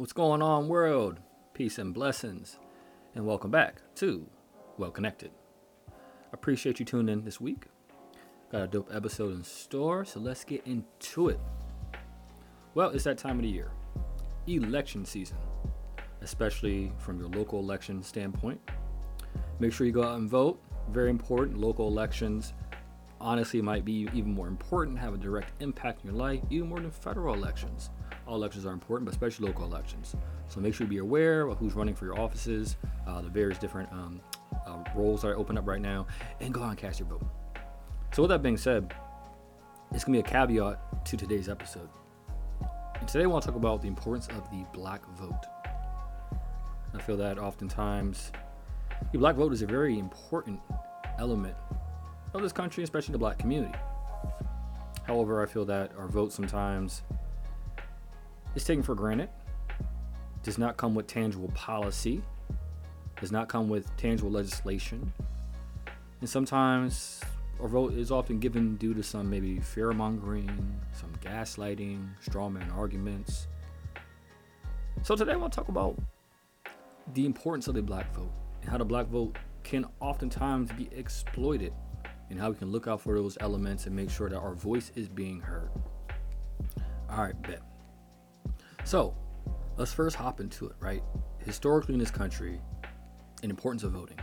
What's going on, world? Peace and blessings, and welcome back to Well Connected. Appreciate you tuning in this week. Got a dope episode in store, so let's get into it. Well, it's that time of the year, election season, especially from your local election standpoint. Make sure you go out and vote. Very important. Local elections honestly might be even more important, have a direct impact in your life, even more than federal elections. All elections are important, but especially local elections. So make sure you be aware of who's running for your offices, uh, the various different um, uh, roles that are open up right now, and go out and cast your vote. So with that being said, it's gonna be a caveat to today's episode. And today I want to talk about the importance of the black vote. I feel that oftentimes the black vote is a very important element of this country, especially the black community. However, I feel that our vote sometimes is taken for granted, does not come with tangible policy, does not come with tangible legislation, and sometimes a vote is often given due to some maybe fear mongering, some gaslighting, strawman arguments. So today I want to talk about the importance of the black vote and how the black vote can oftentimes be exploited and how we can look out for those elements and make sure that our voice is being heard. All right, bet. So, let's first hop into it, right? Historically in this country, an importance of voting.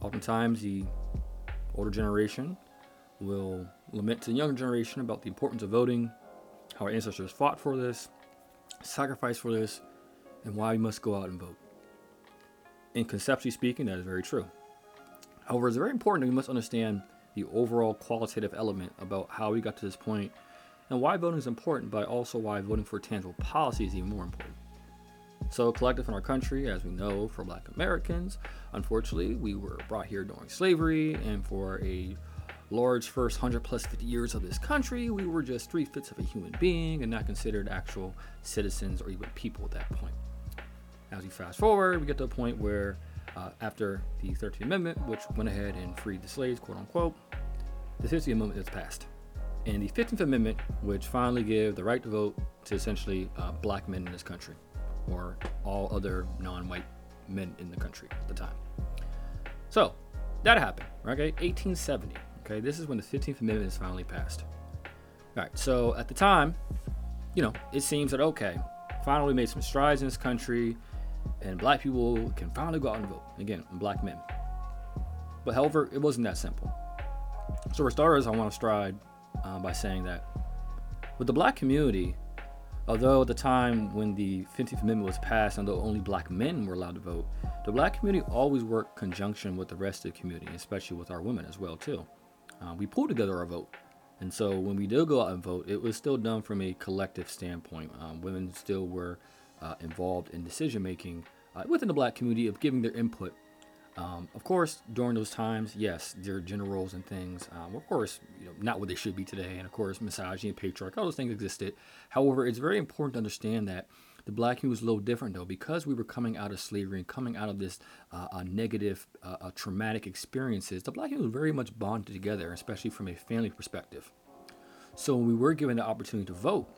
Oftentimes, the older generation will lament to the younger generation about the importance of voting, how our ancestors fought for this, sacrificed for this, and why we must go out and vote. And conceptually speaking, that is very true. However, it's very important that we must understand the overall qualitative element about how we got to this point and why voting is important, but also why voting for tangible policy is even more important. So, collective in our country, as we know, for black Americans, unfortunately, we were brought here during slavery, and for a large first 100 plus 50 years of this country, we were just three fifths of a human being and not considered actual citizens or even people at that point. As we fast forward, we get to a point where uh, after the 13th Amendment, which went ahead and freed the slaves, quote unquote, the 15th Amendment is passed. And the 15th Amendment, which finally gave the right to vote to essentially uh, black men in this country, or all other non white men in the country at the time. So, that happened, okay? 1870, okay? This is when the 15th Amendment is finally passed. All right, so at the time, you know, it seems that, okay, finally made some strides in this country and black people can finally go out and vote again, black men. But however, it wasn't that simple. So for starters, I want to stride uh, by saying that with the black community, although at the time when the 15th Amendment was passed, and though only black men were allowed to vote, the black community always worked conjunction with the rest of the community, especially with our women as well too. Uh, we pulled together our vote. And so when we did go out and vote, it was still done from a collective standpoint. Um, women still were uh, involved in decision making uh, within the black community of giving their input. Um, of course, during those times, yes, there are gender roles and things. Um, of course, you know, not what they should be today, and of course, misogyny and patriarchy, all those things existed. However, it's very important to understand that the black community was a little different, though, because we were coming out of slavery and coming out of this uh, uh, negative, uh, traumatic experiences. The black community was very much bonded together, especially from a family perspective. So when we were given the opportunity to vote,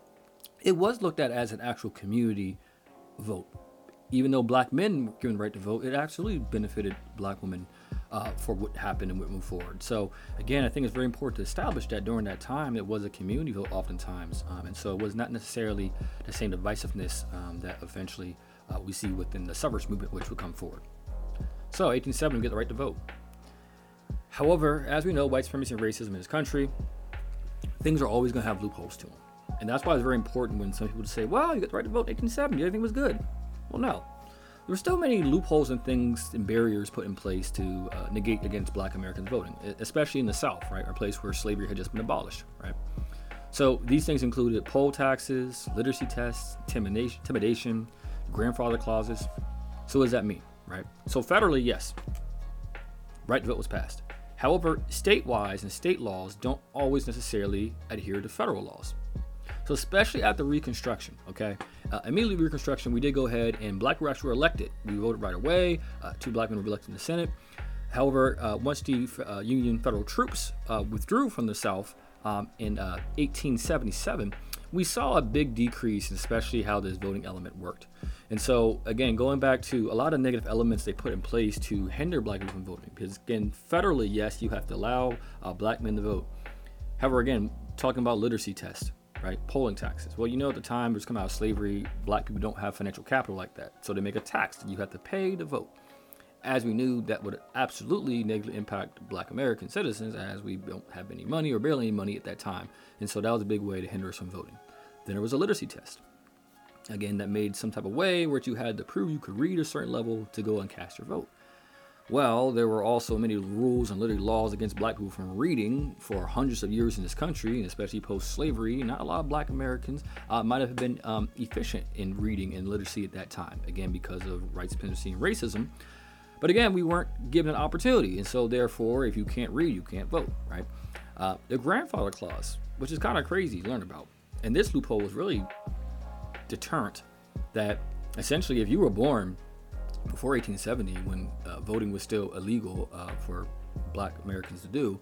it was looked at as an actual community vote. Even though black men were given the right to vote, it actually benefited black women uh, for what happened and what moved forward. So again, I think it's very important to establish that during that time it was a community vote oftentimes, um, and so it was not necessarily the same divisiveness um, that eventually uh, we see within the suffrage movement, which would come forward. So 1870, we get the right to vote. However, as we know, white supremacy and racism in this country, things are always going to have loopholes to them. And that's why it's very important when some people say, well, you got the right to vote in 1870, everything was good. Well, no. There were still many loopholes and things and barriers put in place to uh, negate against black Americans voting, especially in the South, right? A place where slavery had just been abolished, right? So these things included poll taxes, literacy tests, intimidation, intimidation grandfather clauses. So what does that mean, right? So federally, yes, right to vote was passed. However, state-wise and state laws don't always necessarily adhere to federal laws. So especially after the Reconstruction, okay, uh, immediately Reconstruction, we did go ahead and black blacks were elected. We voted right away. Uh, two black men were elected in the Senate. However, uh, once the uh, Union federal troops uh, withdrew from the South um, in 1877, uh, we saw a big decrease, especially how this voting element worked. And so, again, going back to a lot of negative elements they put in place to hinder black people from voting. Because, again, federally, yes, you have to allow black men to vote. However, again, talking about literacy tests, right? Polling taxes. Well, you know, at the time it was coming out of slavery, black people don't have financial capital like that. So they make a tax that you have to pay to vote. As we knew, that would absolutely negatively impact black American citizens as we don't have any money or barely any money at that time. And so that was a big way to hinder us from voting. Then there was a literacy test. Again, that made some type of way where you had to prove you could read a certain level to go and cast your vote. Well, there were also many rules and literally laws against black people from reading for hundreds of years in this country, and especially post slavery. Not a lot of black Americans uh, might have been um, efficient in reading and literacy at that time, again, because of white supremacy and racism. But again, we weren't given an opportunity, and so therefore, if you can't read, you can't vote, right? Uh, the grandfather clause, which is kind of crazy to learn about, and this loophole was really deterrent that essentially, if you were born before 1870, when uh, voting was still illegal uh, for black Americans to do.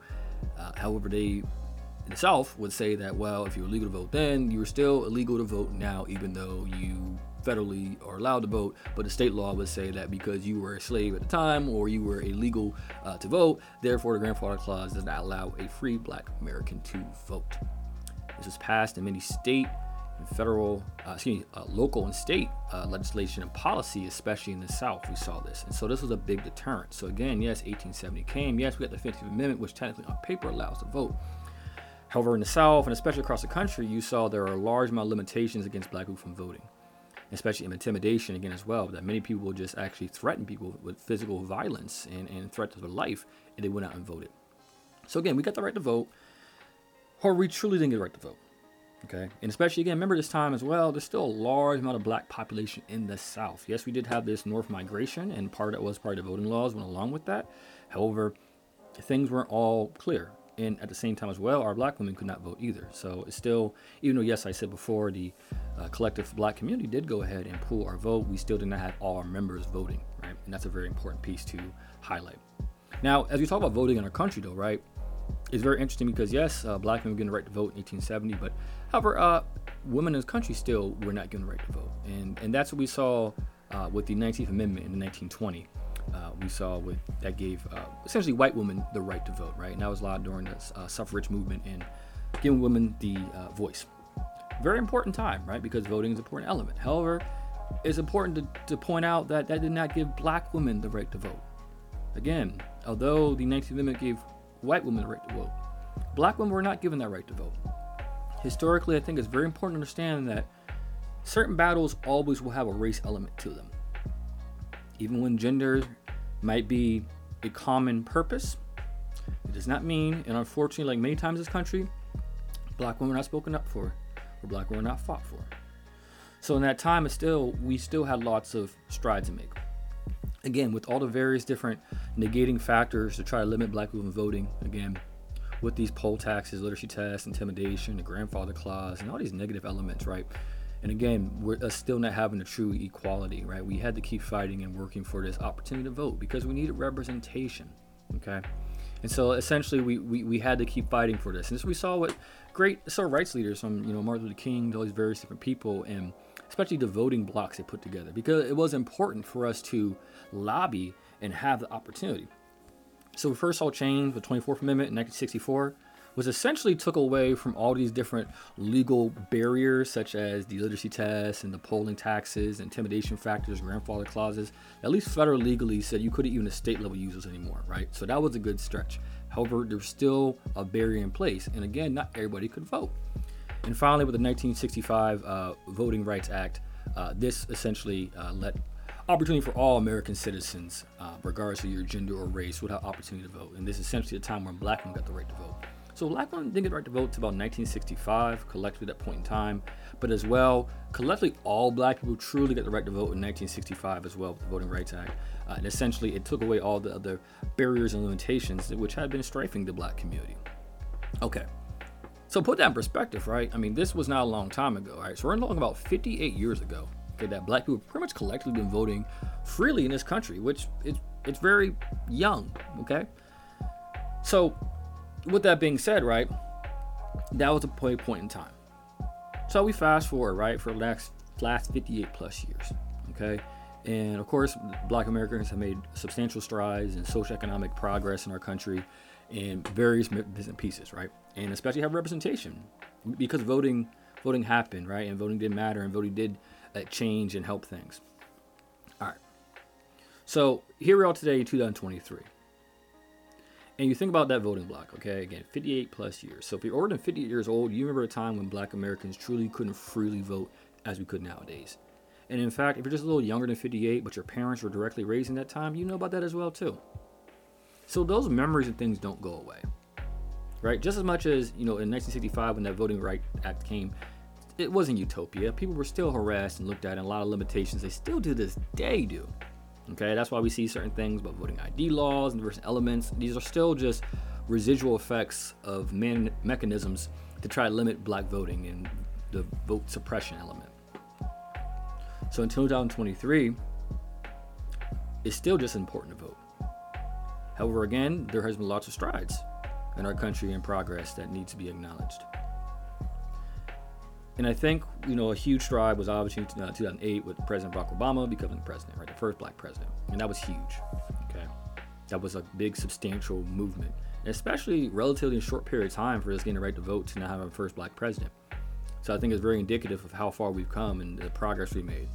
Uh, however, they in the South would say that, well, if you were legal to vote then, you were still illegal to vote now, even though you federally are allowed to vote. But the state law would say that because you were a slave at the time or you were illegal uh, to vote, therefore the grandfather clause does not allow a free black American to vote. This was passed in many state federal, uh, excuse me, uh, local and state uh, legislation and policy, especially in the South, we saw this. And so this was a big deterrent. So again, yes, 1870 came. Yes, we got the 15th Amendment, which technically on paper allows to vote. However, in the South, and especially across the country, you saw there are a large amount of limitations against black people from voting, especially in intimidation again as well, that many people just actually threaten people with physical violence and, and threat to their life if they went out and voted. So again, we got the right to vote, or we truly didn't get the right to vote. Okay, and especially again, remember this time as well, there's still a large amount of black population in the South. Yes, we did have this North migration, and part of that was part of the voting laws went along with that. However, things weren't all clear. And at the same time as well, our black women could not vote either. So it's still, even though, yes, I said before, the uh, collective black community did go ahead and pull our vote, we still did not have all our members voting, right? And that's a very important piece to highlight. Now, as we talk about voting in our country, though, right? It's very interesting because, yes, uh, black men were given the right to vote in 1870, but However, uh, women in this country still were not given the right to vote, and and that's what we saw uh, with the 19th Amendment in 1920. Uh, we saw with that gave uh, essentially white women the right to vote, right? And that was a lot during the uh, suffrage movement and giving women the uh, voice. Very important time, right? Because voting is an important element. However, it's important to, to point out that that did not give black women the right to vote. Again, although the 19th Amendment gave white women the right to vote, black women were not given that right to vote historically, I think it's very important to understand that certain battles always will have a race element to them. Even when gender might be a common purpose, it does not mean, and unfortunately, like many times in this country, black women are not spoken up for, or black women are not fought for. So in that time, it's still we still had lots of strides to make. Again, with all the various different negating factors to try to limit black women voting, again, with these poll taxes, literacy tests, intimidation, the grandfather clause, and all these negative elements, right? And again, we're uh, still not having a true equality, right? We had to keep fighting and working for this opportunity to vote because we needed representation, okay? And so essentially, we, we, we had to keep fighting for this. And this we saw what great civil rights leaders from, you know, Martin Luther King to all these various different people, and especially the voting blocks they put together, because it was important for us to lobby and have the opportunity. So we first saw change the 24th Amendment in 1964 was essentially took away from all these different legal barriers such as the literacy test and the polling taxes, intimidation factors, grandfather clauses. At least federal legally said you couldn't even a state level use those anymore, right? So that was a good stretch. However, there's still a barrier in place, and again, not everybody could vote. And finally, with the 1965 uh, Voting Rights Act, uh, this essentially uh, let opportunity for all American citizens, uh, regardless of your gender or race, would have opportunity to vote. And this is essentially a time when black men got the right to vote. So black women didn't get the right to vote until about 1965, collectively at that point in time. But as well, collectively, all black people truly got the right to vote in 1965 as well with the Voting Rights Act. Uh, and essentially, it took away all the other barriers and limitations which had been strafing the black community. Okay. So put that in perspective, right? I mean, this was not a long time ago, right? So we're talking about 58 years ago that black people have pretty much collectively been voting freely in this country, which it's it's very young, okay? So with that being said, right, that was a point point in time. So we fast forward, right, for the last, last 58 plus years, okay? And of course, black Americans have made substantial strides in socioeconomic progress in our country in various bits and pieces, right? And especially have representation because voting voting happened, right? And voting did matter and voting did uh, change and help things. All right. So here we are today in 2023. And you think about that voting block, okay? Again, 58 plus years. So if you're older than 58 years old, you remember a time when black Americans truly couldn't freely vote as we could nowadays. And in fact, if you're just a little younger than 58, but your parents were directly raised in that time, you know about that as well too. So those memories and things don't go away, right? Just as much as you know, in 1965 when that Voting Rights Act came, it wasn't utopia. People were still harassed and looked at, and a lot of limitations they still to this day do. Okay, that's why we see certain things about voting ID laws and diverse elements. These are still just residual effects of man- mechanisms to try to limit black voting and the vote suppression element. So in 2023, it's still just important to vote. However, again, there has been lots of strides in our country in progress that need to be acknowledged. And I think, you know, a huge stride was obviously uh, 2008 with President Barack Obama becoming the president, right? The first black president. And that was huge. Okay. That was a big, substantial movement, and especially relatively in a short period of time for us getting the right to vote to now have our first black president. So I think it's very indicative of how far we've come and the progress we made.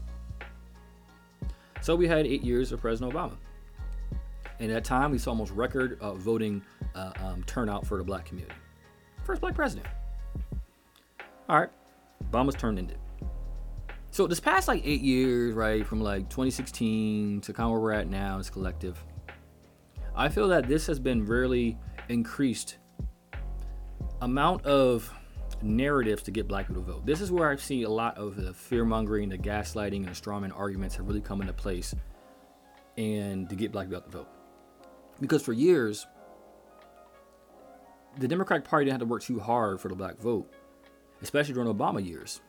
So we had eight years of President Obama. And at that time, we saw almost record uh, voting uh, um, turnout for the black community. First black president. All right, Obama's term ended. So this past like eight years, right, from like 2016 to kind of where we're at now as collective, I feel that this has been really increased amount of narratives to get black people to vote. This is where I see a lot of the fear mongering, the gaslighting, and the strawman arguments have really come into place and to get black people to vote. Because for years, the Democratic Party didn't have to work too hard for the black vote, especially during Obama years.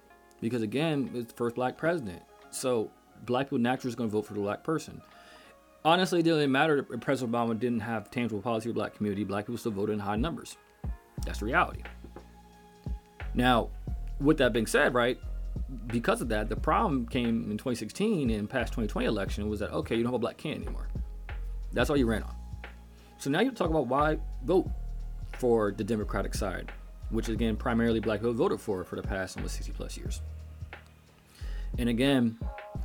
Because again, it's the first black president. So black people naturally is going to vote for the black person. Honestly, it didn't matter that President Obama didn't have tangible policy for black community. Black people still voted in high numbers. That's the reality. Now, with that being said, right, because of that, the problem came in 2016 and past 2020 election was that okay, you don't have a black candidate anymore. That's all you ran on. So now you talk about why vote for the Democratic side, which again primarily black people voted for for the past almost 60 plus years. And again,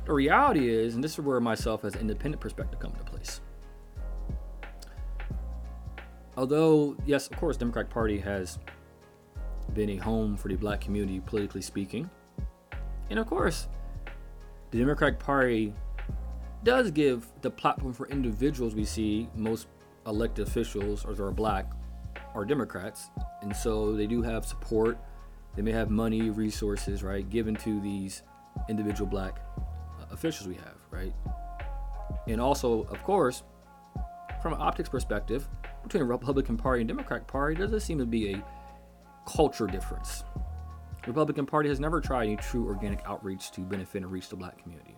the reality is, and this is where myself as an independent perspective come into place. Although, yes, of course, Democratic Party has been a home for the black community, politically speaking. And of course, the Democratic Party does give the platform for individuals we see, most elected officials, or they're black, are Democrats. And so they do have support. They may have money, resources, right, given to these individual black uh, officials we have, right? And also, of course, from an optics perspective, between Republican Party and Democratic Party, there doesn't seem to be a culture difference. The Republican Party has never tried any true organic outreach to benefit and reach the black community.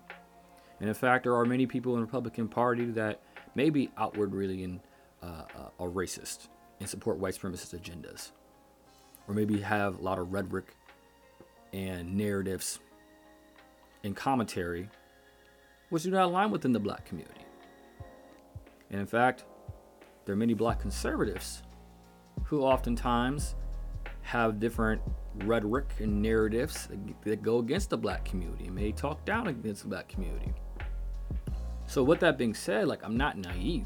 And in fact, there are many people in the Republican Party that may be outward really and uh, uh, are racist and support white supremacist agendas, or maybe have a lot of rhetoric and narratives and commentary which do not align within the black community. And in fact, there are many black conservatives who oftentimes have different rhetoric and narratives that go against the black community and may talk down against the black community. So, with that being said, like I'm not naive.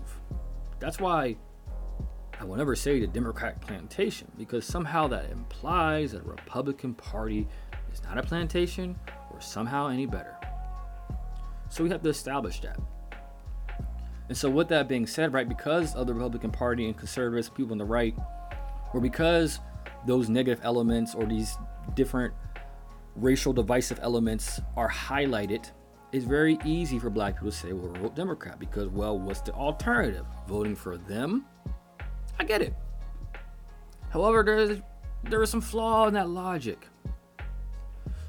That's why I will never say the Democratic plantation because somehow that implies that the Republican Party is not a plantation or somehow any better. So we have to establish that. And so, with that being said, right, because of the Republican Party and conservatives, people on the right, or because those negative elements or these different racial divisive elements are highlighted, it's very easy for black people to say, well, we're vote Democrat because, well, what's the alternative? Voting for them? I get it. However, there is, there is some flaw in that logic.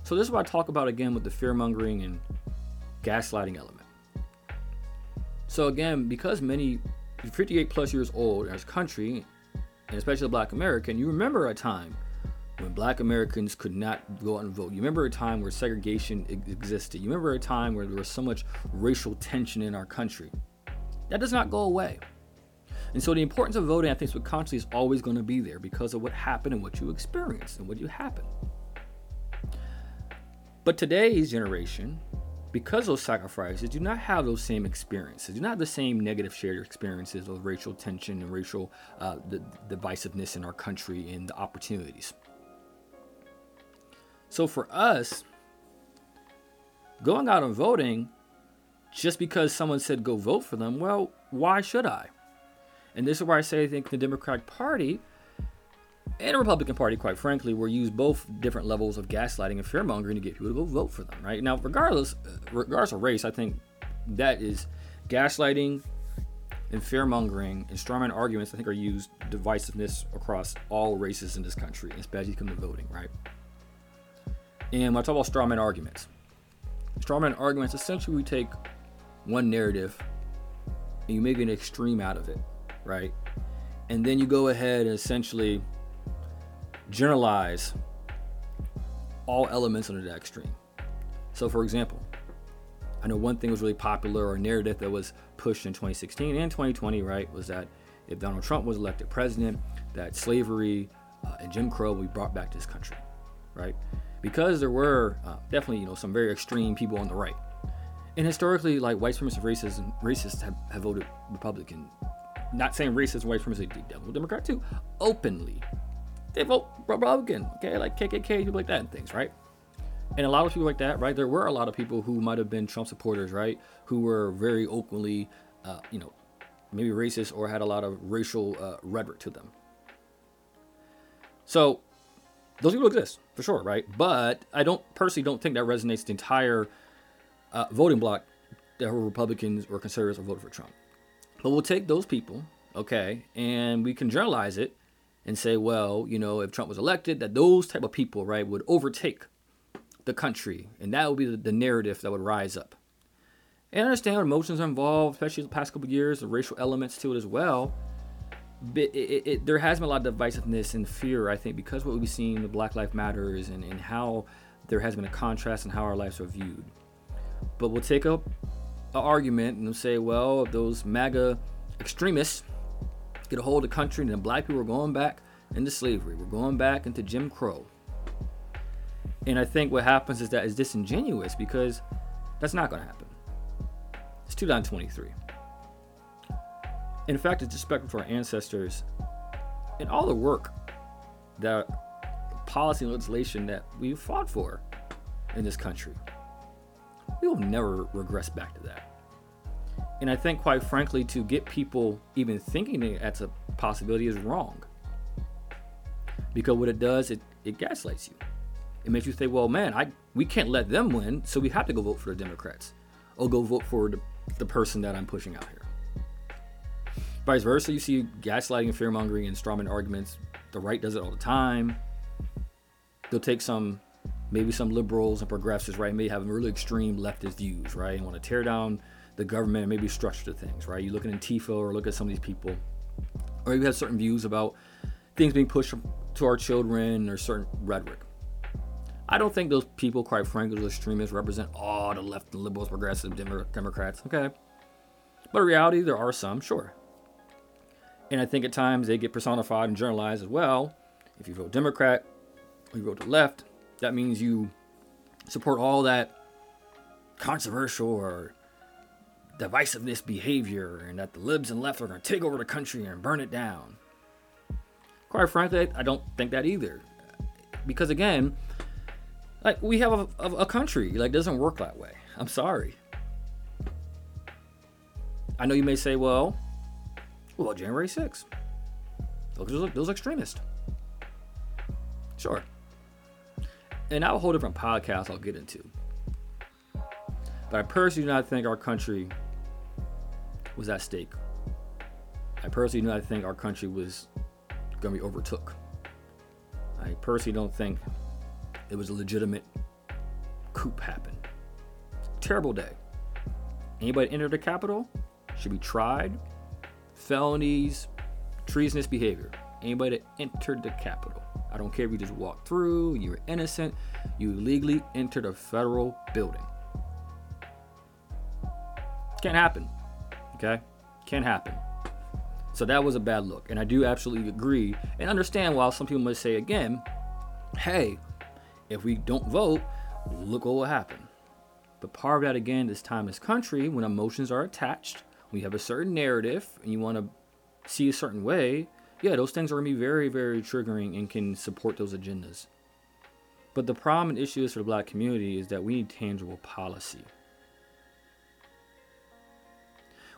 So, this is what I talk about again with the fear mongering and gaslighting element. So, again, because many 58 plus years old as country and especially black American, you remember a time when black Americans could not go out and vote. You remember a time where segregation existed. You remember a time where there was so much racial tension in our country. That does not go away. And so the importance of voting, I think, subconsciously is always going to be there because of what happened and what you experienced and what you happened. But today's generation, because those sacrifices do not have those same experiences, do not have the same negative shared experiences of racial tension and racial uh, the, divisiveness in our country and the opportunities. So for us, going out and voting just because someone said go vote for them, well, why should I? And this is why I say I think the Democratic Party and the Republican Party, quite frankly, will use both different levels of gaslighting and fearmongering to get people to go vote for them. Right now, regardless, uh, regardless of race, I think that is gaslighting and fearmongering and strawman arguments. I think are used divisiveness across all races in this country, especially come to voting. Right. And when I talk about strawman arguments, strawman arguments essentially we take one narrative and you make an extreme out of it, right? And then you go ahead and essentially generalize all elements under that extreme. So, for example, I know one thing was really popular or narrative that was pushed in 2016 and 2020, right, was that if Donald Trump was elected president, that slavery uh, and Jim Crow would be brought back to this country, right? Because there were uh, definitely, you know, some very extreme people on the right. And historically, like white supremacist racists racists have, have voted Republican. Not saying racist white supremacists, they devil Democrat too, openly, they vote Republican, okay, like KKK, people like that and things, right? And a lot of people like that, right? There were a lot of people who might have been Trump supporters, right? Who were very openly, uh, you know, maybe racist or had a lot of racial uh, rhetoric to them. So those people exist for sure, right? But I don't personally don't think that resonates the entire uh, voting bloc that were Republicans or conservatives or voted for Trump. But we'll take those people, okay, and we can generalize it and say, well, you know, if Trump was elected, that those type of people, right, would overtake the country, and that would be the, the narrative that would rise up. And I understand what emotions are involved, especially the past couple years, the racial elements to it as well. But it, it, it, there has been a lot of divisiveness and fear, I think, because what we've seen the Black Lives Matters and, and how there has been a contrast in how our lives are viewed. But we'll take up an argument and say, well, if those MAGA extremists get a hold of the country, and the black people are going back into slavery. We're going back into Jim Crow. And I think what happens is that is disingenuous because that's not going to happen. It's 2023. In fact, it's disrespectful to our ancestors and all the work that policy and legislation that we fought for in this country. We will never regress back to that. And I think, quite frankly, to get people even thinking that that's a possibility is wrong. Because what it does, it, it gaslights you. It makes you say, well, man, I we can't let them win, so we have to go vote for the Democrats. Or go vote for the, the person that I'm pushing out here. Vice versa, you see gaslighting and fear mongering and strawman arguments. The right does it all the time. They'll take some, maybe some liberals and progressives, right, may have really extreme leftist views, right, and want to tear down the government and maybe structure things, right? You look at Antifa or look at some of these people, or you have certain views about things being pushed to our children or certain rhetoric. I don't think those people, quite frankly, those extremists represent all the left, the liberals, progressive Democrats. Okay. But in reality, there are some, sure. And I think at times they get personified and generalized as well. If you vote Democrat or you vote the left, that means you support all that controversial or divisiveness behavior and that the libs and left are going to take over the country and burn it down. Quite frankly, I don't think that either. Because again, like we have a, a, a country, like doesn't work that way. I'm sorry. I know you may say, well, well, January 6th. Those, those extremists. Sure. And now a whole different podcast I'll get into. But I personally do not think our country was at stake. I personally do not think our country was going to be overtook. I personally don't think it was a legitimate coup happen. Terrible day. Anybody enter the Capitol should be tried. Felonies, treasonous behavior. Anybody that entered the Capitol. I don't care if you just walk through, you're innocent, you legally entered a federal building. Can't happen. Okay? Can't happen. So that was a bad look. And I do absolutely agree and understand why some people might say again, hey, if we don't vote, look what will happen. But part of that again, this time, this country, when emotions are attached, we have a certain narrative and you want to see a certain way, yeah, those things are going to be very, very triggering and can support those agendas. But the problem and issue is for the black community is that we need tangible policy.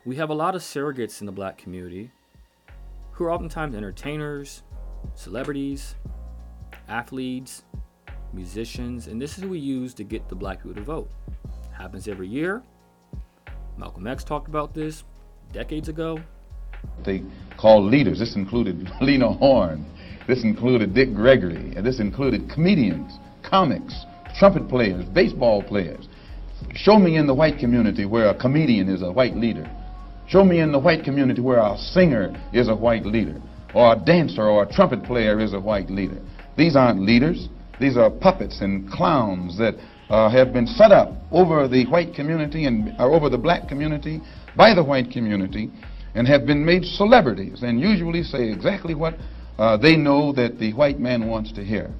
We have a lot of surrogates in the black community who are oftentimes entertainers, celebrities, athletes, musicians, and this is who we use to get the black people to vote. Happens every year. Malcolm X talked about this decades ago. They called leaders. This included Lena Horne. This included Dick Gregory. And this included comedians, comics, trumpet players, baseball players. Show me in the white community where a comedian is a white leader. Show me in the white community where a singer is a white leader, or a dancer or a trumpet player is a white leader. These aren't leaders. These are puppets and clowns that uh, have been set up over the white community and uh, over the black community by the white community and have been made celebrities and usually say exactly what uh, they know that the white man wants to hear.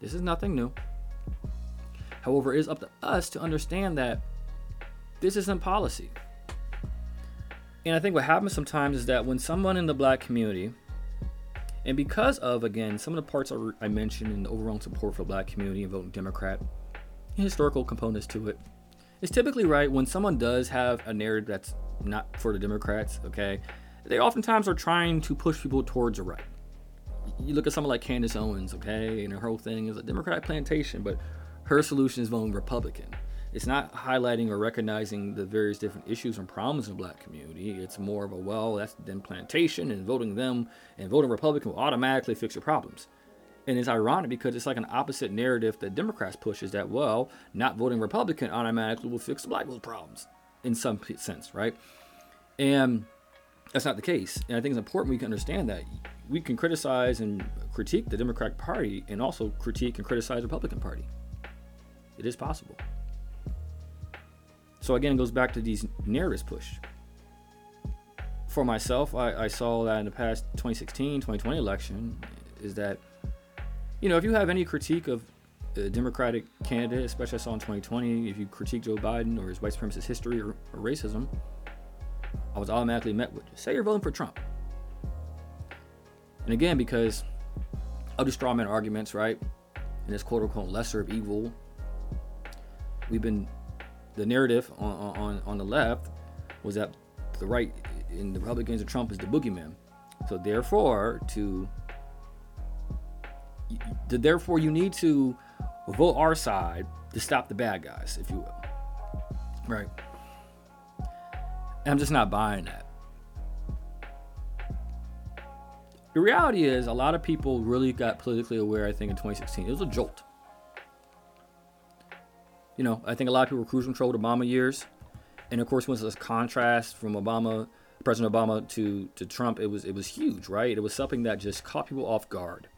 This is nothing new. However, it is up to us to understand that this isn't policy. And I think what happens sometimes is that when someone in the black community, and because of, again, some of the parts I mentioned in the overall support for the black community and voting Democrat, historical components to it, it's typically right when someone does have a narrative that's not for the Democrats, okay, they oftentimes are trying to push people towards the right. You look at someone like Candace Owens, okay, and her whole thing is a Democratic plantation, but her solution is voting Republican. It's not highlighting or recognizing the various different issues and problems in the black community. It's more of a, well, that's them plantation and voting them and voting Republican will automatically fix your problems. And it's ironic because it's like an opposite narrative that Democrats push is that, well, not voting Republican automatically will fix the black people's problems in some sense, right? And that's not the case. And I think it's important we can understand that we can criticize and critique the Democratic Party and also critique and criticize the Republican Party. It is possible. So again, it goes back to these narratives push. For myself, I, I saw that in the past 2016, 2020 election, is that you know, if you have any critique of Democratic candidate, especially I saw in 2020, if you critique Joe Biden or his white supremacist history or, or racism, I was automatically met with, say you're voting for Trump. And again, because of the straw man arguments, right? And this quote unquote lesser of evil, we've been, the narrative on, on, on the left was that the right in the Republicans of Trump is the boogeyman. So therefore, to therefore you need to vote our side to stop the bad guys, if you will. Right. And I'm just not buying that. The reality is, a lot of people really got politically aware, I think, in 2016. It was a jolt. You know, I think a lot of people were cruise control Obama years. And of course, once this contrast from Obama, President Obama to, to Trump, it was it was huge, right? It was something that just caught people off guard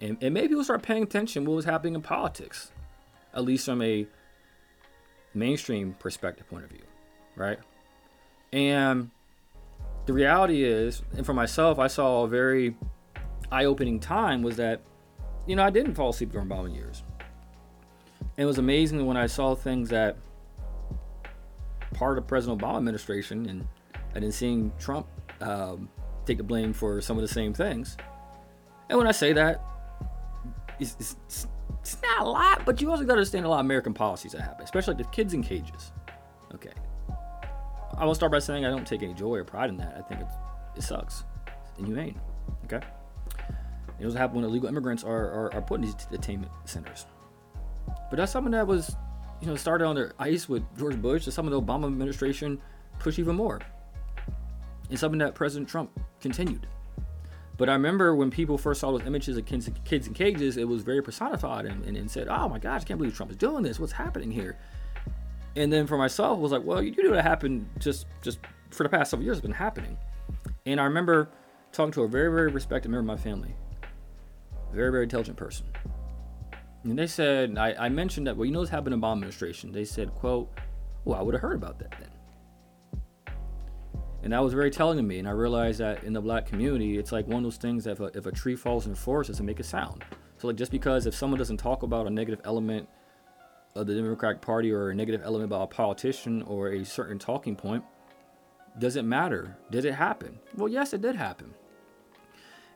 and, and maybe we'll start paying attention what was happening in politics, at least from a mainstream perspective point of view, right? And the reality is, and for myself, I saw a very eye-opening time was that, you know, I didn't fall asleep during Obama years. And it was amazing when I saw things that part of President Obama administration and and then seeing Trump um, take the blame for some of the same things. And when I say that, it's, it's, it's not a lot, but you also got to understand a lot of American policies that happen, especially like the kids in cages. Okay. I will start by saying I don't take any joy or pride in that. I think it sucks. It's inhumane. Okay. It doesn't happen when illegal immigrants are, are, are put in these detainment centers. But that's something that was, you know, started under ICE with George Bush. It's something the Obama administration pushed even more. It's something that President Trump continued. But I remember when people first saw those images of kids, kids in cages, it was very personified and, and, and said, oh my gosh, I can't believe Trump is doing this. What's happening here? And then for myself, it was like, well, you do know that happened just, just for the past several years, it's been happening. And I remember talking to a very, very respected member of my family. very, very intelligent person. And they said, I, I mentioned that, well, you know what's happened in the Obama administration? They said, quote, well, I would have heard about that then. And that was very telling to me. And I realized that in the black community, it's like one of those things that if a, if a tree falls in the forest, doesn't make a sound. So, like, just because if someone doesn't talk about a negative element of the Democratic Party or a negative element about a politician or a certain talking point, does it matter? Did it happen? Well, yes, it did happen.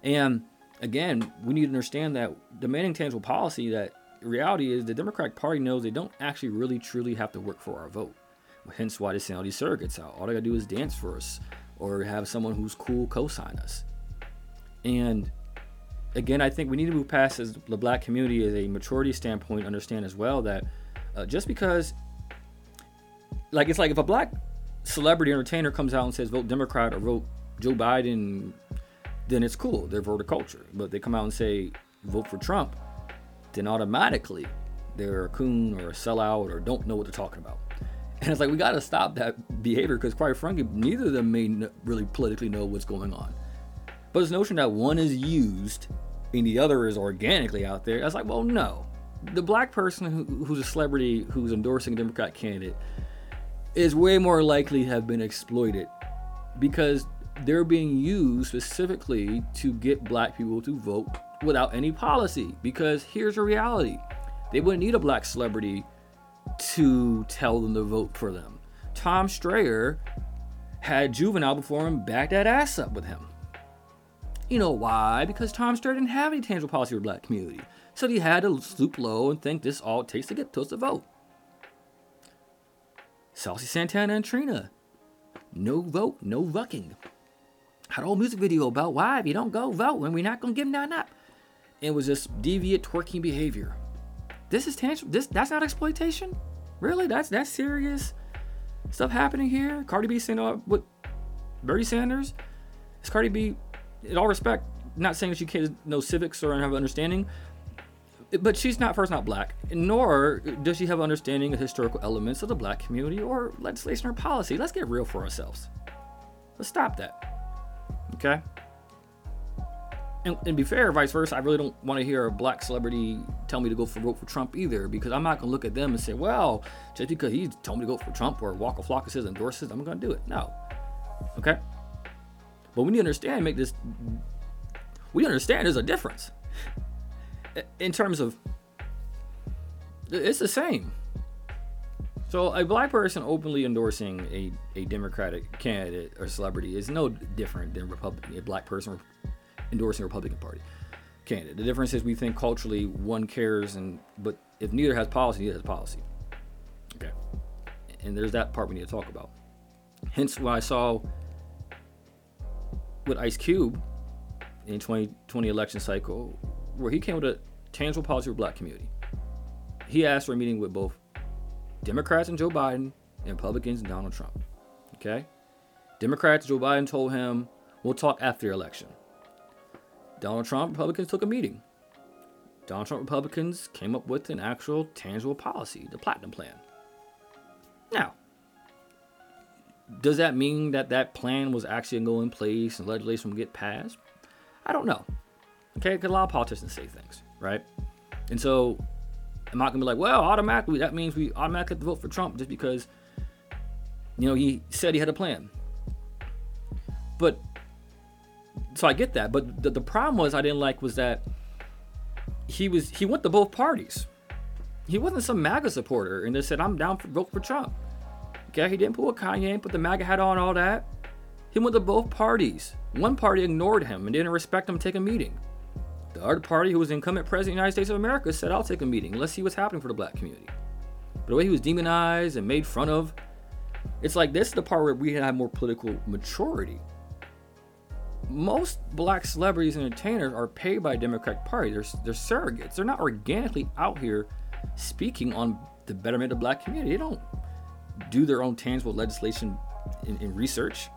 And again, we need to understand that demanding tangible policy, that reality is the Democratic Party knows they don't actually really truly have to work for our vote. Hence why they send all these surrogates out. All they gotta do is dance for us or have someone who's cool co-sign us. And again, I think we need to move past as the black community as a maturity standpoint, understand as well that uh, just because, like, it's like if a black celebrity entertainer comes out and says vote Democrat or vote Joe Biden then it's cool. They're culture. But they come out and say vote for Trump, then automatically they're a coon or a sellout or don't know what they're talking about. And it's like we got to stop that behavior because, quite frankly, neither of them may n- really politically know what's going on. But this notion that one is used and the other is organically out there, I was like, well, no. The black person who, who's a celebrity who's endorsing a Democrat candidate is way more likely to have been exploited because they're being used specifically to get black people to vote without any policy. Because here's the reality they wouldn't need a black celebrity to tell them to vote for them. Tom Steyer had Juvenile before him back that ass up with him. You know why? Because Tom Steyer didn't have any tangible policy for the black community. So he had to stoop low and think this all it takes to get us to vote. Saucy Santana and Trina. No vote, no vucking had a whole music video about why if you don't go vote when we're not gonna give them that up. It was just deviant twerking behavior. This is tangible. This that's not exploitation. Really? That's that's serious stuff happening here. Cardi B saying uh, with Bernie Sanders. Is Cardi B, in all respect, not saying that she can't know civics or have understanding, but she's not first not black, nor does she have understanding of historical elements of the black community or legislation or policy. Let's get real for ourselves. Let's stop that. Okay? And, and be fair, vice versa, I really don't want to hear a black celebrity tell me to go for vote for Trump either, because I'm not gonna look at them and say, well, just because he told me to go for Trump or Waka Flocka says endorses, I'm gonna do it. No. Okay? But we need to understand, make this we understand there's a difference. In terms of it's the same. So a black person openly endorsing a, a Democratic candidate or celebrity is no different than a black person endorsing a Republican Party candidate. The difference is we think culturally one cares and but if neither has policy, neither has policy. Okay. And there's that part we need to talk about. Hence why I saw with Ice Cube in 2020 election cycle where he came with a tangible policy for black community. He asked for a meeting with both Democrats and Joe Biden, and Republicans and Donald Trump. Okay? Democrats, Joe Biden told him, we'll talk after the election. Donald Trump, Republicans took a meeting. Donald Trump Republicans came up with an actual tangible policy, the Platinum Plan. Now, does that mean that that plan was actually going to go in place and legislation will get passed? I don't know. Okay, because a lot of politicians say things, right? And so I'm not gonna be like, well, automatically that means we automatically have to vote for Trump just because, you know, he said he had a plan. But so I get that, but the, the problem was I didn't like was that he was he went to both parties. He wasn't some MAGA supporter and just said I'm down for vote for Trump. Okay, he didn't pull a Kanye, put the MAGA hat on, all that. He went to both parties. One party ignored him and didn't respect him take a meeting. The other party, who was incumbent president of the United States of America, said, I'll take a meeting. Let's see what's happening for the black community. But the way he was demonized and made fun of, it's like this is the part where we have more political maturity. Most black celebrities and entertainers are paid by Democratic Party. They're, they're surrogates. They're not organically out here speaking on the betterment of black community. They don't do their own tangible legislation in research.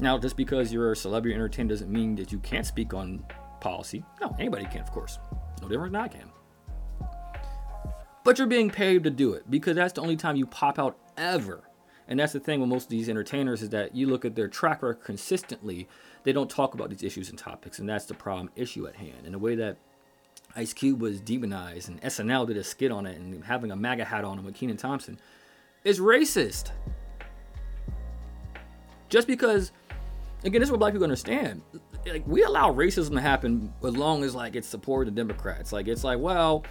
Now, just because you're a celebrity entertainer doesn't mean that you can't speak on policy. No, anybody can, of course. No different than I can. But you're being paid to do it because that's the only time you pop out ever And that's the thing with most of these entertainers is that you look at their track record consistently, they don't talk about these issues and topics, and that's the problem issue at hand. And the way that Ice Cube was demonized and SNL did a skit on it and having a MAGA hat on him with Kenan Thompson is racist. Just because, again, this is what black people understand. Like we allow racism to happen as long as like it's supported the Democrats. Like it's like, well,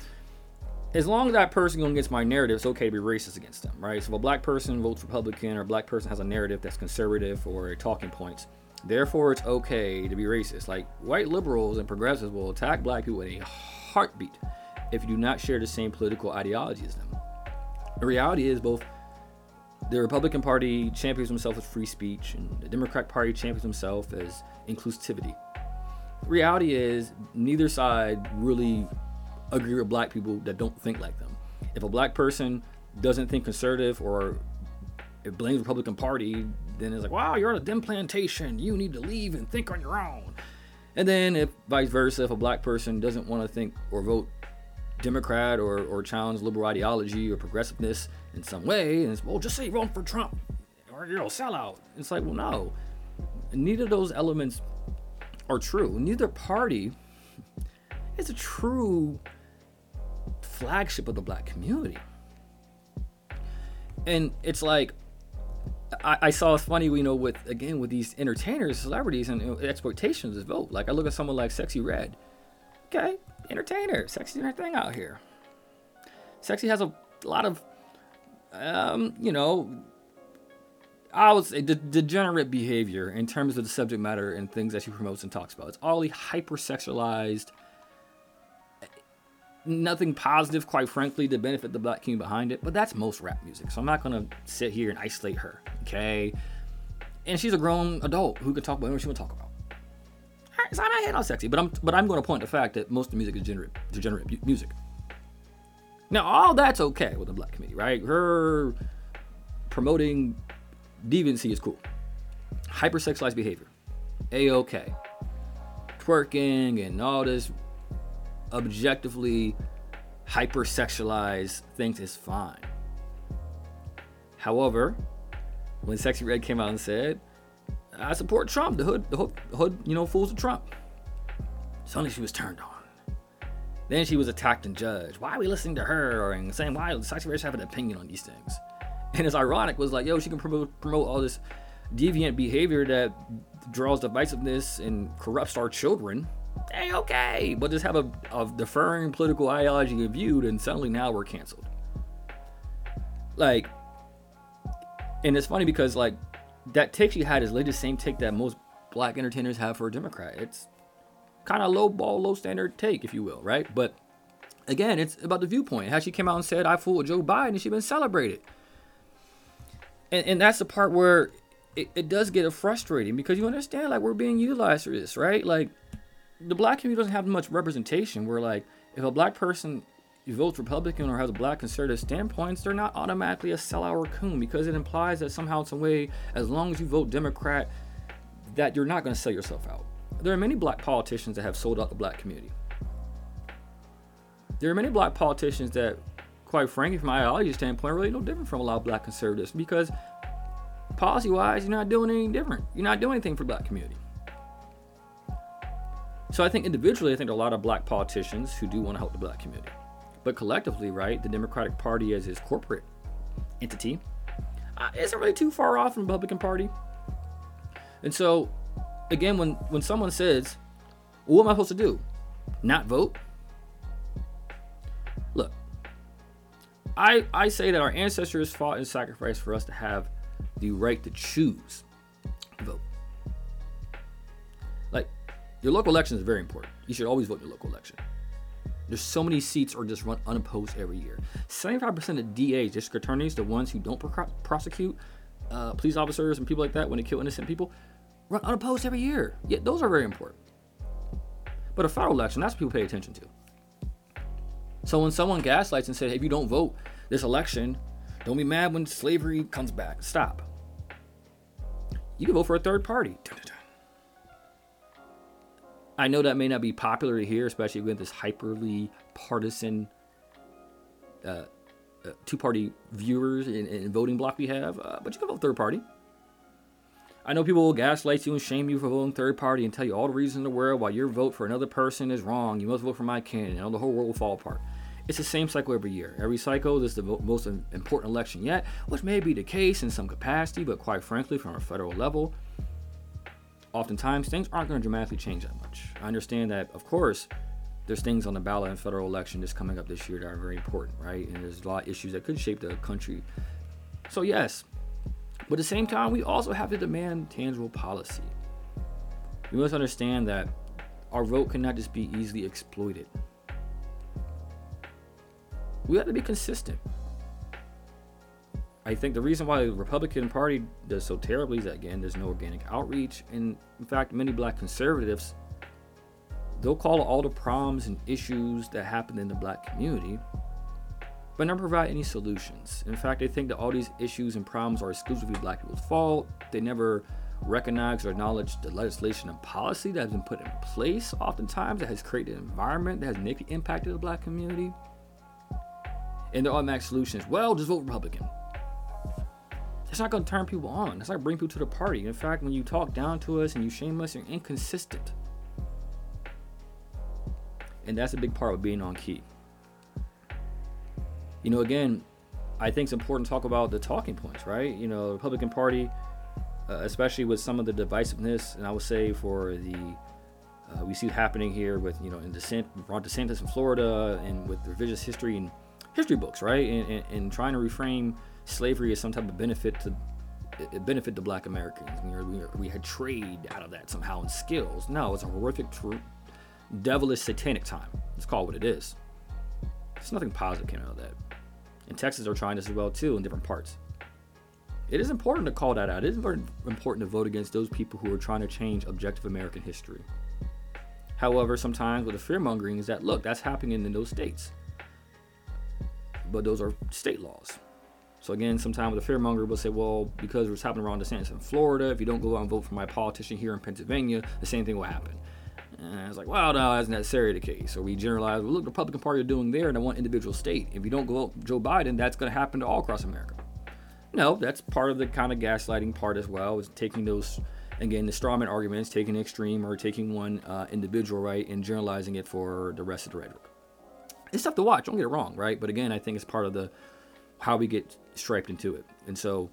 as long as that person goes against my narrative, it's okay to be racist against them, right? So if a black person votes Republican or a black person has a narrative that's conservative or a talking points, therefore it's okay to be racist. Like white liberals and progressives will attack black people in a heartbeat if you do not share the same political ideology as them. The reality is both the Republican Party champions himself as free speech, and the Democratic Party champions himself as inclusivity. The reality is neither side really agree with black people that don't think like them. If a black person doesn't think conservative or it blames Republican Party, then it's like, wow, you're on a Dem plantation. You need to leave and think on your own. And then if vice versa, if a black person doesn't want to think or vote Democrat or, or challenge liberal ideology or progressiveness in some way, and it's, well, just say run for Trump or you're a sellout. It's like, well, no. Neither of those elements are true. Neither party is a true flagship of the black community. And it's like, I, I saw it's funny, you know, with again with these entertainers, celebrities, and you know, expectations of vote. Like I look at someone like Sexyy Red. Okay, entertainer, sexy her thing out here. Sexy has a lot of, um, you know, I would say de- degenerate behavior in terms of the subject matter and things that she promotes and talks about. It's all the hypersexualized. Nothing positive, quite frankly, to benefit the black community behind it. But that's most rap music, so I'm not gonna sit here and isolate her. Okay, and she's a grown adult who can talk about whatever she want to talk about. So I'm not on sexy, but I'm but I'm to point the fact that most of the music is degenerate, degenerate music. Now all that's okay with the black community, right? Her promoting deviancy is cool. Hypersexualized behavior, a okay. Twerking and all this objectively hypersexualized things is fine. However, when Sexyy Red came out and said I support Trump. The hood, the hood, the hood you know, fools with Trump. Suddenly she was turned on. Then she was attacked and judged. Why are we listening to her? Or saying why does Sexyy Red have an opinion on these things? And it's ironic was like, yo, she can promote promote all this deviant behavior that draws divisiveness and corrupts our children. Hey, okay, but just have a, a deferring political ideology viewed, and suddenly now we're canceled. Like, and it's funny because like that take she had is literally the same take that most black entertainers have for a Democrat. It's kind of low ball, low standard take, if you will, right? But again, it's about the viewpoint. How she came out and said, I fooled Joe Biden, and she's been celebrated. And, and that's the part where it, it does get frustrating because you understand, like, we're being utilized for this, right? Like, the black community doesn't have much representation. Where, like, if a black person votes Republican or has a black conservative standpoints, they're not automatically a sellout raccoon because it implies that somehow, some way, as long as you vote Democrat, that you're not going to sell yourself out. There are many black politicians that have sold out the black community. There are many black politicians that, quite frankly, from my ideology standpoint, are really no different from a lot of black conservatives because policy wise, you're not doing anything different. You're not doing anything for the black community. So I think individually, I think there are a lot of black politicians who do want to help the black community. But collectively, right, the Democratic Party as his corporate entity uh, isn't really too far off from the Republican Party. And so, again, when, when someone says, well, what am I supposed to do? Not vote? Look, I, I say that our ancestors fought and sacrificed for us to have the right to choose your local election is very important. You should always vote in your local election. There's so many seats are just run unopposed every year. 75% of DAs, district attorneys, the ones who don't pro- prosecute uh, police officers and people like that when they kill innocent people, run unopposed every year. Yeah, those are very important. But a federal election, that's what people pay attention to. So when someone gaslights and says, hey, if you don't vote this election, don't be mad when slavery comes back. Stop. You can vote for a third party. I know that may not be popular hear, especially with this hyperly partisan uh, uh, two party viewers and, and, voting block we have, uh, but you can vote third party. I know people will gaslight you and shame you for voting third party and tell you all the reasons in the world why your vote for another person is wrong. You must vote for my candidate, and the whole world will fall apart. It's the same cycle every year. Every cycle this is the most important election yet, which may be the case in some capacity, but quite frankly, from a federal level, oftentimes things aren't going to dramatically change that much. I understand that, of course, there's things on the ballot in federal election that's coming up this year that are very important, right? And there's a lot of issues that could shape the country. So yes, but at the same time, we also have to demand tangible policy. We must understand that our vote cannot just be easily exploited we have to be consistent. I think the reason why the Republican Party does so terribly is that again, there's no organic outreach, and in fact, many Black conservatives they'll call all the problems and issues that happen in the Black community, but never provide any solutions. In fact, they think that all these issues and problems are exclusively Black people's fault. They never recognize or acknowledge the legislation and policy that has been put in place, oftentimes that has created an environment that has negatively impacted the Black community and their automatic solution is, well, just vote Republican. That's not going to turn people on. That's not bring people to the party. In fact, when you talk down to us and you shame us, you're inconsistent. And that's a big part of being on key. You know, again, I think it's important to talk about the talking points, right? You know, the Republican Party, uh, especially with some of the divisiveness, and I would say for the uh, we see happening here with you know in DeSant, Ron DeSantis in Florida, and with revisionist history and history books, right? And, and, and, trying to reframe slavery is some type of benefit to benefit the black Americans. We, we, we had trade out of that somehow in skills. No, it's a horrific, devilish, satanic time. Let's call it what it is. There's nothing positive came out of that. And Texas are trying this as well too in different parts. It is important to call that out. It is very important to vote against those people who are trying to change objective American history. However, sometimes with the fear mongering is that look, that's happening in those states but those are state laws. So again, sometimes the fearmonger will say, well, because it's happening around DeSantis in Florida, if you don't go out and vote for my politician here in Pennsylvania, the same thing will happen. And it's like, well, no, that's not necessarily the case. Or we generalize, well, look, the Republican Party are doing there in one individual state. If you don't go vote Joe Biden, that's going to happen to all across America. No, that's part of the kind of gaslighting part as well, is taking those, again, the strawman arguments, taking extreme or taking one uh, individual, right, and generalizing it for the rest of the rhetoric it's tough to watch. Don't get it wrong, right? But again, I think it's part of the how we get striped into it. And so,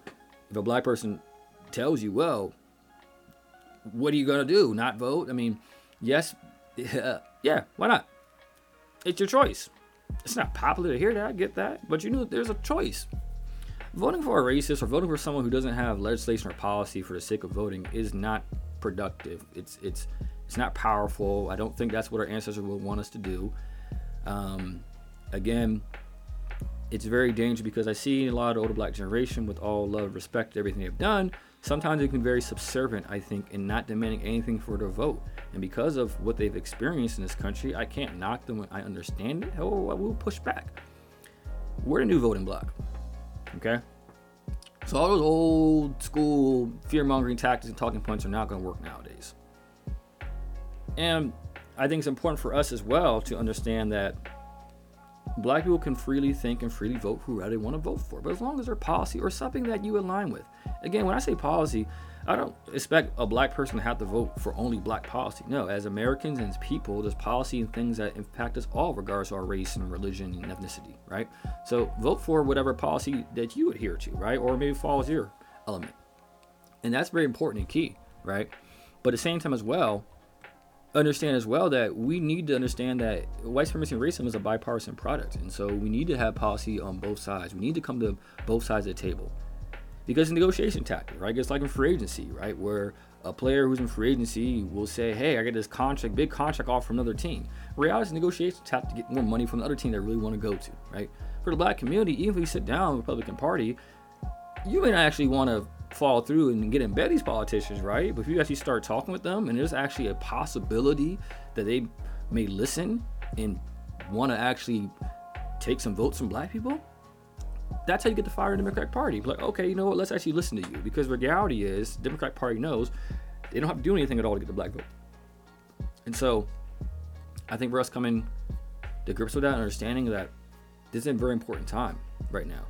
if a black person tells you, "Well, what are you gonna do? Not vote?" I mean, yes, yeah, yeah why not? It's your choice. It's not popular to hear that. I get that, but you know, there's a choice. Voting for a racist or voting for someone who doesn't have legislation or policy for the sake of voting is not productive. It's it's it's not powerful. I don't think that's what our ancestors would want us to do. Um, again, it's very dangerous because I see a lot of older black generation with all love, respect, everything they've done. Sometimes they can be very subservient, I think, in not demanding anything for their vote. And because of what they've experienced in this country, I can't knock them when I understand it. Hell, I will push back. We're the new voting bloc. Okay? So all those old school fear mongering tactics and talking points are not going to work nowadays. And I think it's important for us as well to understand that black people can freely think and freely vote who they want to vote for, but as long as their policy or something that you align with. Again, when I say policy, I don't expect a black person to have to vote for only black policy. No, as Americans and as people, there's policy and things that impact us all, regardless of our race and religion and ethnicity, right? So vote for whatever policy that you adhere to, right? Or maybe follows your element. And that's very important and key, right? But at the same time as well, understand as well that we need to understand that white supremacy and racism is a bipartisan product. And so we need to have policy on both sides. We need to come to both sides of the table. Because it's a negotiation tactic, right? It's like in free agency, right? Where a player who's in free agency will say, hey, I get this contract, big contract off from another team. Reality is negotiation tactic to get more money from the other team they really want to go to, right? For the black community, even if we sit down with Republican Party, you may not actually want to fall through and get in bed these politicians, right? But if you actually start talking with them and there's actually a possibility that they may listen and want to actually take some votes from black people, that's how you get the fire in the Democratic Party. Like, okay, you know what? Let's actually listen to you because the reality is, the Democratic Party knows they don't have to do anything at all to get the black vote. And so, I think for us coming to grips with that, understanding that this is a very important time. right now.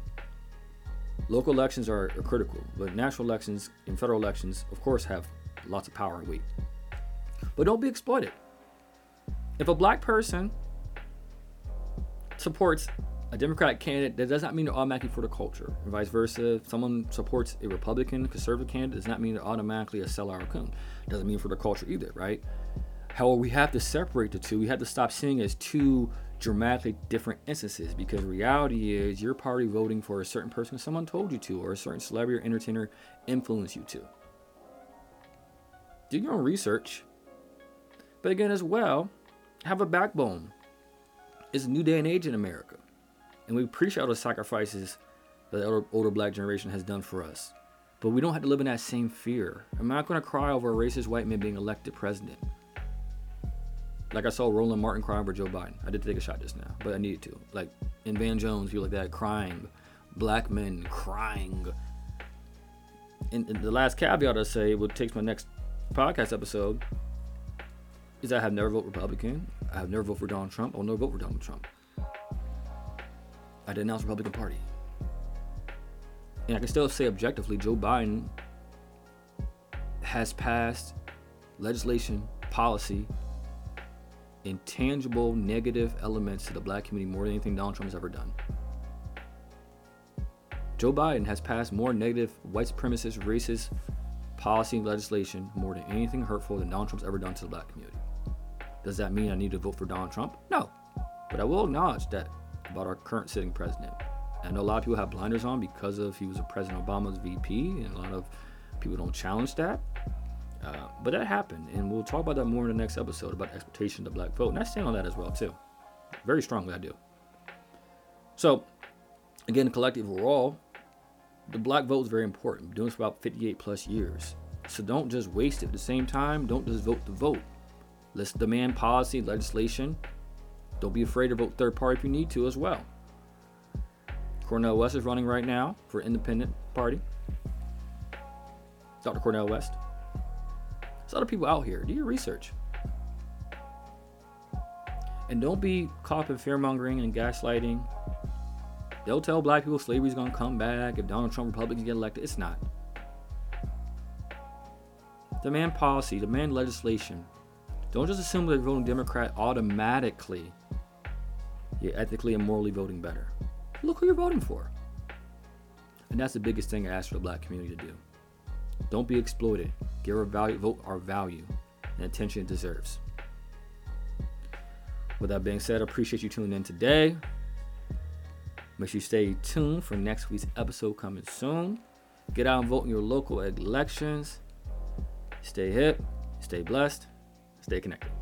Local elections are, are critical, but national elections and federal elections, of course, have lots of power and weight. But don't be exploited. If a black person supports a Democratic candidate, that does not mean they're automatically for the culture, and vice versa. If someone supports a Republican, conservative candidate, does not mean they're automatically a sellout or coon. Doesn't mean for the culture either, right? However, we have to separate the two. We have to stop seeing as two dramatically different instances because reality is your party voting for a certain person someone told you to, or a certain celebrity or entertainer influenced you to. Do your own research. But again, as well, have a backbone. It's a new day and age in America. And we appreciate all the sacrifices that the older, older black generation has done for us. But we don't have to live in that same fear. I'm not going to cry over a racist white man being elected president. Like I saw Roland Martin crying for Joe Biden. I did take a shot just now, but I needed to. Like in Van Jones, people like that crying, black men crying. And, and the last caveat I say, what takes my next podcast episode, is I have never voted Republican. I have never voted for Donald Trump. I'll never vote for Donald Trump. I denounce Republican Party. And I can still say objectively, Joe Biden has passed legislation, policy, intangible negative elements to the black community more than anything Donald Trump has ever done. Joe Biden has passed more negative white supremacist, racist policy and legislation more than anything hurtful than Donald Trump's ever done to the black community. Does that mean I need to vote for Donald Trump? No. But I will acknowledge that about our current sitting president. I know a lot of people have blinders on because of he was a President Obama's VP, and a lot of people don't challenge that. Uh, but that happened, and we'll talk about that more in the next episode about expectation of the black vote. And I stand on that as well too, very strongly. I do. So, again, collective overall, the black vote is very important. Been doing this for about 58 plus years. So don't just waste it. At the same time, don't just vote to vote. Let's demand policy, legislation. Don't be afraid to vote third party if you need to as well. Cornel West is running right now for independent party. Dr. Cornel West. There's other people out here. Do your research. And don't be caught up in fear mongering and gaslighting. They'll tell black people slavery's gonna come back if Donald Trump Republicans get elected. It's not. Demand policy, demand legislation. Don't just assume that voting Democrat automatically you're ethically and morally voting better. Look who you're voting for. And that's the biggest thing I ask for the black community to do. Don't be exploited. Give our value, vote our value and attention it deserves. With that being said, I appreciate you tuning in today. Make sure you stay tuned for next week's episode coming soon. Get out and vote in your local elections. Stay hip, stay blessed, stay connected.